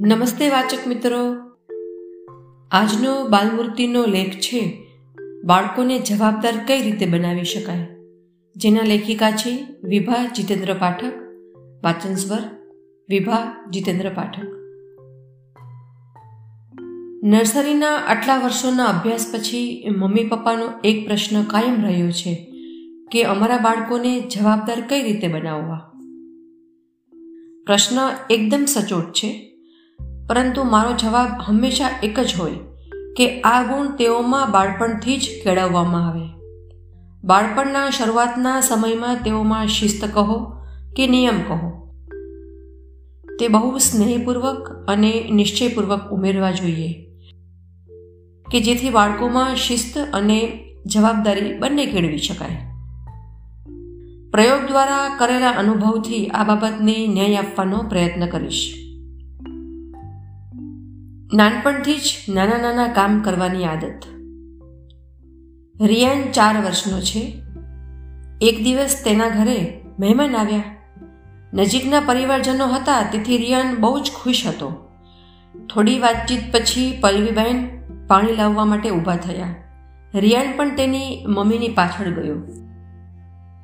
નમસ્તે વાચક મિત્રો. આજનો બાલમૂર્તિનો લેખ છે, બાળકોને જવાબદાર કઈ રીતે બનાવી શકાય? જેના લેખિકા છે, વિભા જીતેન્દ્ર પાઠક, વાચન સ્વર, વિભા જીતેન્દ્ર પાઠક. નર્સરીના આટલા વર્ષોના અભ્યાસ પછી મમ્મી પપ્પાનો એક પ્રશ્ન કાયમ રહ્યો છે, કે અમારા બાળકોને જવાબદાર કઈ રીતે બનાવવા? પ્રશ્ન એકદમ સચોટ છે પરંતુ મારો જવાબ હંમેશા એક જ હોય કે આ ગુણ તેઓમાં બાળપણથી જ કેળવવામાં આવે. બાળપણના શરૂઆતના સમયમાં તેઓમાં શિસ્ત કહો કે નિયમ કહો. તે બહુ સ્નેહપૂર્વક અને નિશ્ચયપૂર્વક ઉમેરવા જોઈએ કે જેથી બાળકોમાં શિસ્ત અને જવાબદારી બંને કેળવી શકાય. પ્રયોગ દ્વારા કરેલા અનુભવથી આ બાબતને ન્યાય આપવાનો પ્રયત્ન કરીશ. નાનપણથી જ નાના નાના કામ કરવાની આદત. રિયાન ચાર વર્ષનો છે. એક દિવસ તેના ઘરે મહેમાન આવ્યા. નજીકના પરિવારજનો હતા, તેથી રિયાન બહુ જ ખુશ હતો. થોડી વાતચીત પછી પલ્લવીબહેન પાણી લાવવા માટે ઊભા થયા. રિયાન પણ તેની મમ્મીની પાછળ ગયો.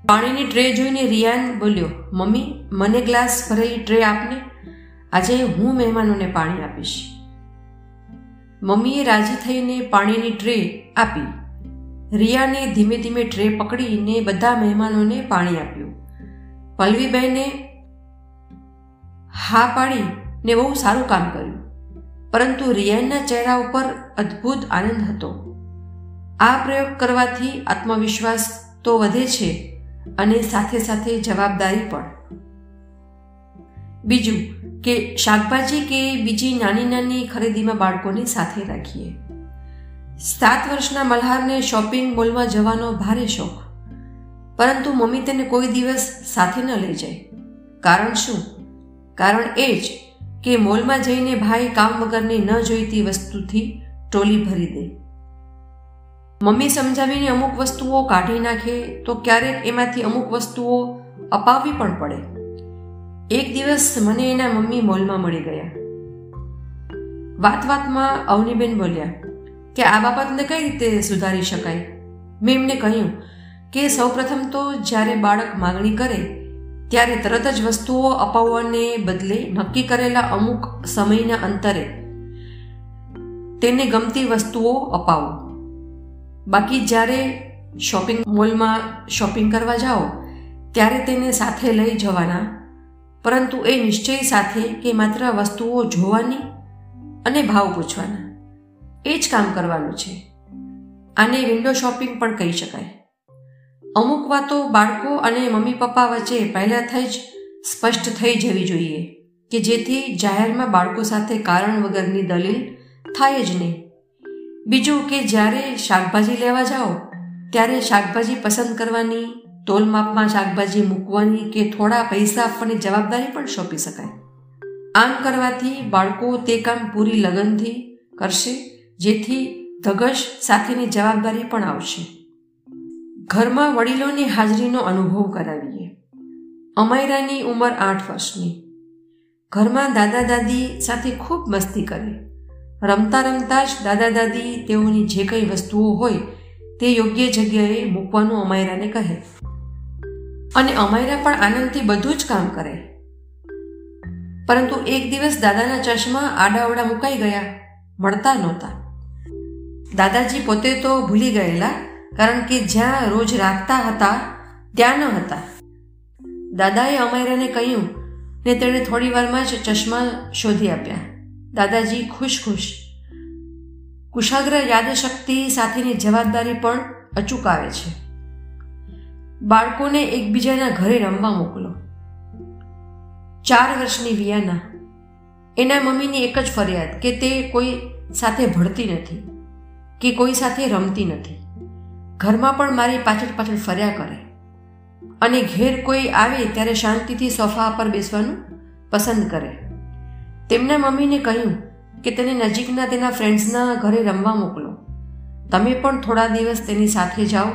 પાણીની ટ્રે જોઈને રિયાન બોલ્યો, મમ્મી, મને ગ્લાસ ભરેલી ટ્રે આપને. આજે હું મહેમાનોને પાણી આપીશ. મમ્મીએ રાજી થઈને પાણીની ટ્રે આપી. રિયાને ધીમે ધીમે ટ્રે પકડીને બધા મહેમાનોને પાણી આપ્યું. પલ્લવીબહેને હા પાડી ને બહુ સારું કામ કર્યું. પરંતુ રિયાનના ચહેરા ઉપર અદ્ભુત આનંદ હતો. આ પ્રયોગ કરવાથી આત્મવિશ્વાસ તો વધે છે અને સાથે સાથે જવાબદારી પણ. બીજું કે શાકભાજી કે બીજી નાની નાની ખરીદીમાં બાળકોને સાથે રાખીએ. સાત વર્ષના મલ્હારને શોપિંગ મોલમાં જવાનો ભારે શોખ. પરંતુ મમ્મી તેને કોઈ દિવસ સાથે ન લઈ જાય. કારણ શું? કારણ એ જ કે મોલમાં જઈને ભાઈ કામ વગરની ન જોઈતી વસ્તુથી ટોલી ભરી દે. મમ્મી સમજાવીને અમુક વસ્તુઓ કાઢી નાખે તો ક્યારેક એમાંથી અમુક વસ્તુઓ અપાવવી પણ પડે. એક દિવસ મને એના મમ્મી મોલમાં મળી ગયા. વાત વાતમાં અવનીબેન બોલ્યા કે આ બાબતને કઈ રીતે સુધારી શકાય? મેં એમને કહ્યું કે સૌપ્રથમ તો જ્યારે બાળક માગણી કરે, ત્યારે તરત જ વસ્તુઓ અપાવવાને બદલે નક્કી કરેલા અમુક સમયના અંતરે તેને ગમતી વસ્તુઓ અપાવો. બાકી જ્યારે શોપિંગ મોલમાં શોપિંગ કરવા જાઓ, ત્યારે તેને સાથે લઈ જવાના પરંતુ એ નિશ્ચય સાથે કે માત્ર વસ્તુઓ જોવાની અને ભાવ પૂછવાના. એ જ કામ કરવાનું છે. આને વિન્ડો શોપિંગ પણ કહી શકાય. અમુક વાતો બાળકો અને મમ્મી પપ્પા વચ્ચે પહેલાંથી જ સ્પષ્ટ થઈ જવી જોઈએ કે જેથી જાહેરમાં બાળકો સાથે કારણ વગરની દલીલ થાય જ નહીં. બીજું કે જ્યારે શાકભાજી લેવા જાઓ, ત્યારે શાકભાજી પસંદ કરવાની તોલ માપમાં શાકભાજી મૂકવાની કે થોડા પૈસા આપવાની જવાબદારી પણ સોંપી શકાય. આમ કરવાથી બાળકો તે કામ પૂરી લગનથી કરશે, જેથી ધગશ સાથેની જવાબદારી પણ આવશે. ઘરમાં વડીલોની હાજરીનો અનુભવ કરાવીએ. અમાયરાની ઉંમર આઠ વર્ષની. ઘરમાં દાદા દાદી સાથે ખૂબ મસ્તી કરે. રમતા રમતા જ દાદા દાદી તેઓની જે કંઈ વસ્તુઓ હોય તે યોગ્ય જગ્યાએ મૂકવાનું અમાયરાને કહે. અને અમાયરા પણ આનંદથી બધું જ કામ કરે. પરંતુ એક દિવસ દાદાના ચશ્મા આડાવડા મુકાઈ ગયા. મળતા નહોતા. દાદાજી પોતે તો ભૂલી ગયેલા, કારણ કે જ્યાં રોજ રાખતા હતા, ત્યાં ન હતા. દાદાએ અમાયરાને કહ્યું ને તેણે થોડી વારમાં જ ચશ્મા શોધી આપ્યા. દાદાજી ખુશ ખુશ. કુશાગ્ર યાદશક્તિ સાથેની જવાબદારી પણ અચૂક આવે છે. બાળકોને એકબીજાના ઘરે રમવા મોકલો. ચાર વર્ષની વિયાના. એના મમ્મીની એક જ ફરિયાદ કે તે કોઈ સાથે ભળતી નથી, કે કોઈ સાથે રમતી નથી. ઘરમાં પણ મારી પાછળ પાછળ ફર્યા કરે. અને ઘેર કોઈ આવે ત્યારે શાંતિથી સોફા પર બેસવાનું પસંદ કરે. તેમના મમ્મીને કહ્યું કે તેને નજીકના તેના ફ્રેન્ડ્સના ઘરે રમવા મોકલો. તમે પણ થોડા દિવસ તેની સાથે જાઓ.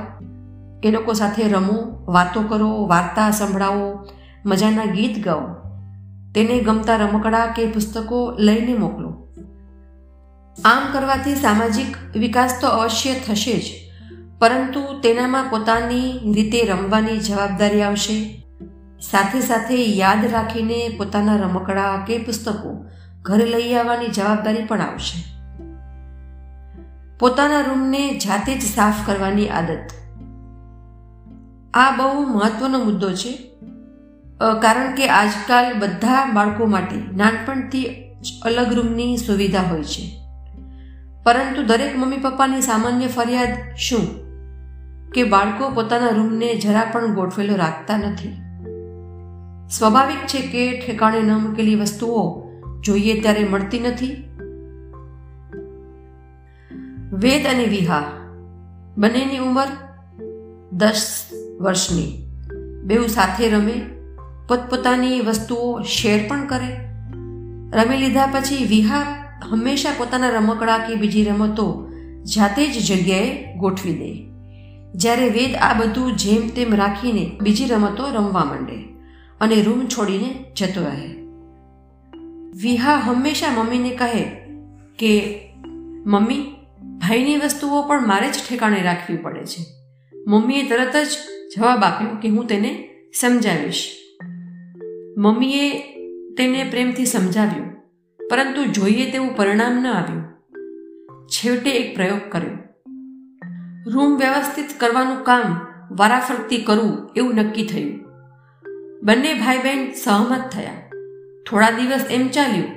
એ લોકો સાથે રમો, વાતો કરો, વાર્તા સંભળાવો, મજાના ગીત ગાઓ. તેને ગમતા રમકડા કે પુસ્તકો લઈને મોકલો. આમ કરવાથી સામાજિક વિકાસ તો અવશ્ય થશે જ, પરંતુ તેનામાં પોતાની રીતે રમવાની જવાબદારી આવશે. સાથે સાથે યાદ રાખીને પોતાના રમકડા કે પુસ્તકો ઘરે લઈ આવવાની જવાબદારી પણ આવશે. પોતાના રૂમને જાતે જ સાફ કરવાની આદત. આ બહુ મહત્વનો મુદ્દો છે. કારણ કે આજકાલ બધા બાળકો માટે નાનપણથી અલગ રૂમની સુવિધા હોય છે. પરંતુ દરેક મમ્મી પપ્પાની સામાન્ય ફરિયાદ શું? કે બાળકો પોતાના રૂમને જરા પણ ગોઠવેલો રાખતા નથી? સ્વાભાવિક છે કે ઠેકાણે ન મૂકેલી વસ્તુઓ જોઈએ ત્યારે મળતી નથી? વેદ અને વિહા બંનેની ઉંમર દસ વર્ષની. બેઉ સાથે રમે, પોતપોતાની વસ્તુઓ શેર પણ કરે. રમી લીધા પછી વિહા હંમેશા પોતાના રમકડા કે બીજી રમતો જાતે જ જગ્યાએ ગોઠવી દે. જ્યારે વેદ આ બધું જેમ તેમ રાખીને બીજી રમતો રમવા માંડે અને રૂમ છોડીને જતો રહે. વિહા હંમેશા મમ્મીને કહે કે, મમ્મી, ભાઈની વસ્તુઓ પણ મારે જ ઠેકાણે રાખવી પડે છે. મમ્મીએ તરત જ જવાબ આપ્યો કે હું તેને સમજાવીશ. મમ્મીએ તેને પ્રેમથી સમજાવ્યું, પરંતુ જોઈએ તેવું પરિણામ ન આવ્યું. છેવટે એક પ્રયોગ કર્યો. રૂમ વ્યવસ્થિત કરવાનું કામ વારાફરતી કરવું એવું નક્કી થયું. બંને ભાઈ બહેન સહમત થયા. થોડા દિવસ એમ ચાલ્યું,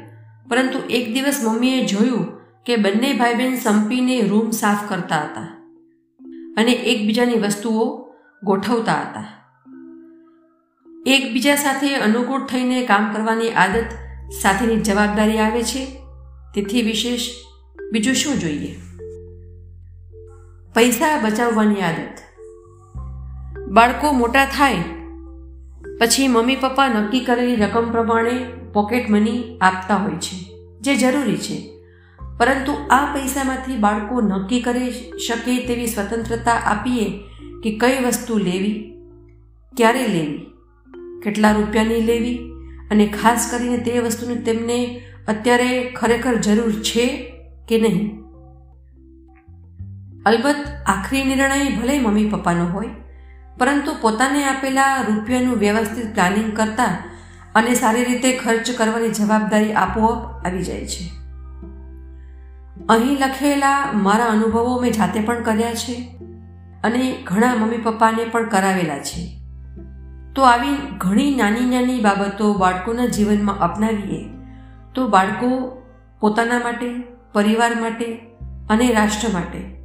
પરંતુ એક દિવસ મમ્મીએ જોયું કે બંને ભાઈ બહેન સંપીને રૂમ સાફ કરતા હતા અને એકબીજાની વસ્તુઓ ગોઠવતા હતા. એકબીજા સાથે અનુકૂળ થઈને કામ કરવાની આદત સાથેની જવાબદારી આવે છે. તેથી વિશેષ બીજું શું જોઈએ? પૈસા બચાવવાની આદત. બાળકો મોટા થાય, પછી મમ્મી પપ્પા નક્કી કરેલી રકમ પ્રમાણે પોકેટ મની આપતા હોય છે, જે જરૂરી છે. પરંતુ આ પૈસામાંથી બાળકો નક્કી કરી શકે તેવી સ્વતંત્રતા આપીએ કે કઈ વસ્તુ લેવી? ક્યારે લેવી? કેટલા રૂપિયાની લેવી? અને ખાસ કરીને તે વસ્તુની તેમને અત્યારે ખરેખર જરૂર છે કે નહીં? અલબત્ત, આખરી નિર્ણય ભલે મમ્મી પપ્પાનો હોય, પરંતુ પોતાને આપેલા રૂપિયાનું વ્યવસ્થિત પ્લાનિંગ કરતા અને સારી રીતે ખર્ચ કરવાની જવાબદારી આપોઆપ આવી જાય છે. અહીં લખેલા મારા અનુભવો મેં જાતે પણ કર્યા છે. અને ઘણા મમ્મી પપ્પાને પણ કરાવેલા છે. તો આવી ઘણી નાની નાની બાબતો બાળકોના જીવનમાં અપનાવીએ, તો બાળકો પોતાના માટે, પરિવાર માટે અને રાષ્ટ્ર માટે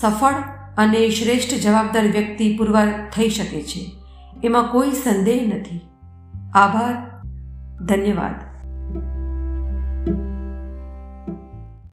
સફળ અને શ્રેષ્ઠ જવાબદાર વ્યક્તિ પુરવાર થઈ શકે છે. એમાં કોઈ સંદેહ નથી. આભાર. ધન્યવાદ.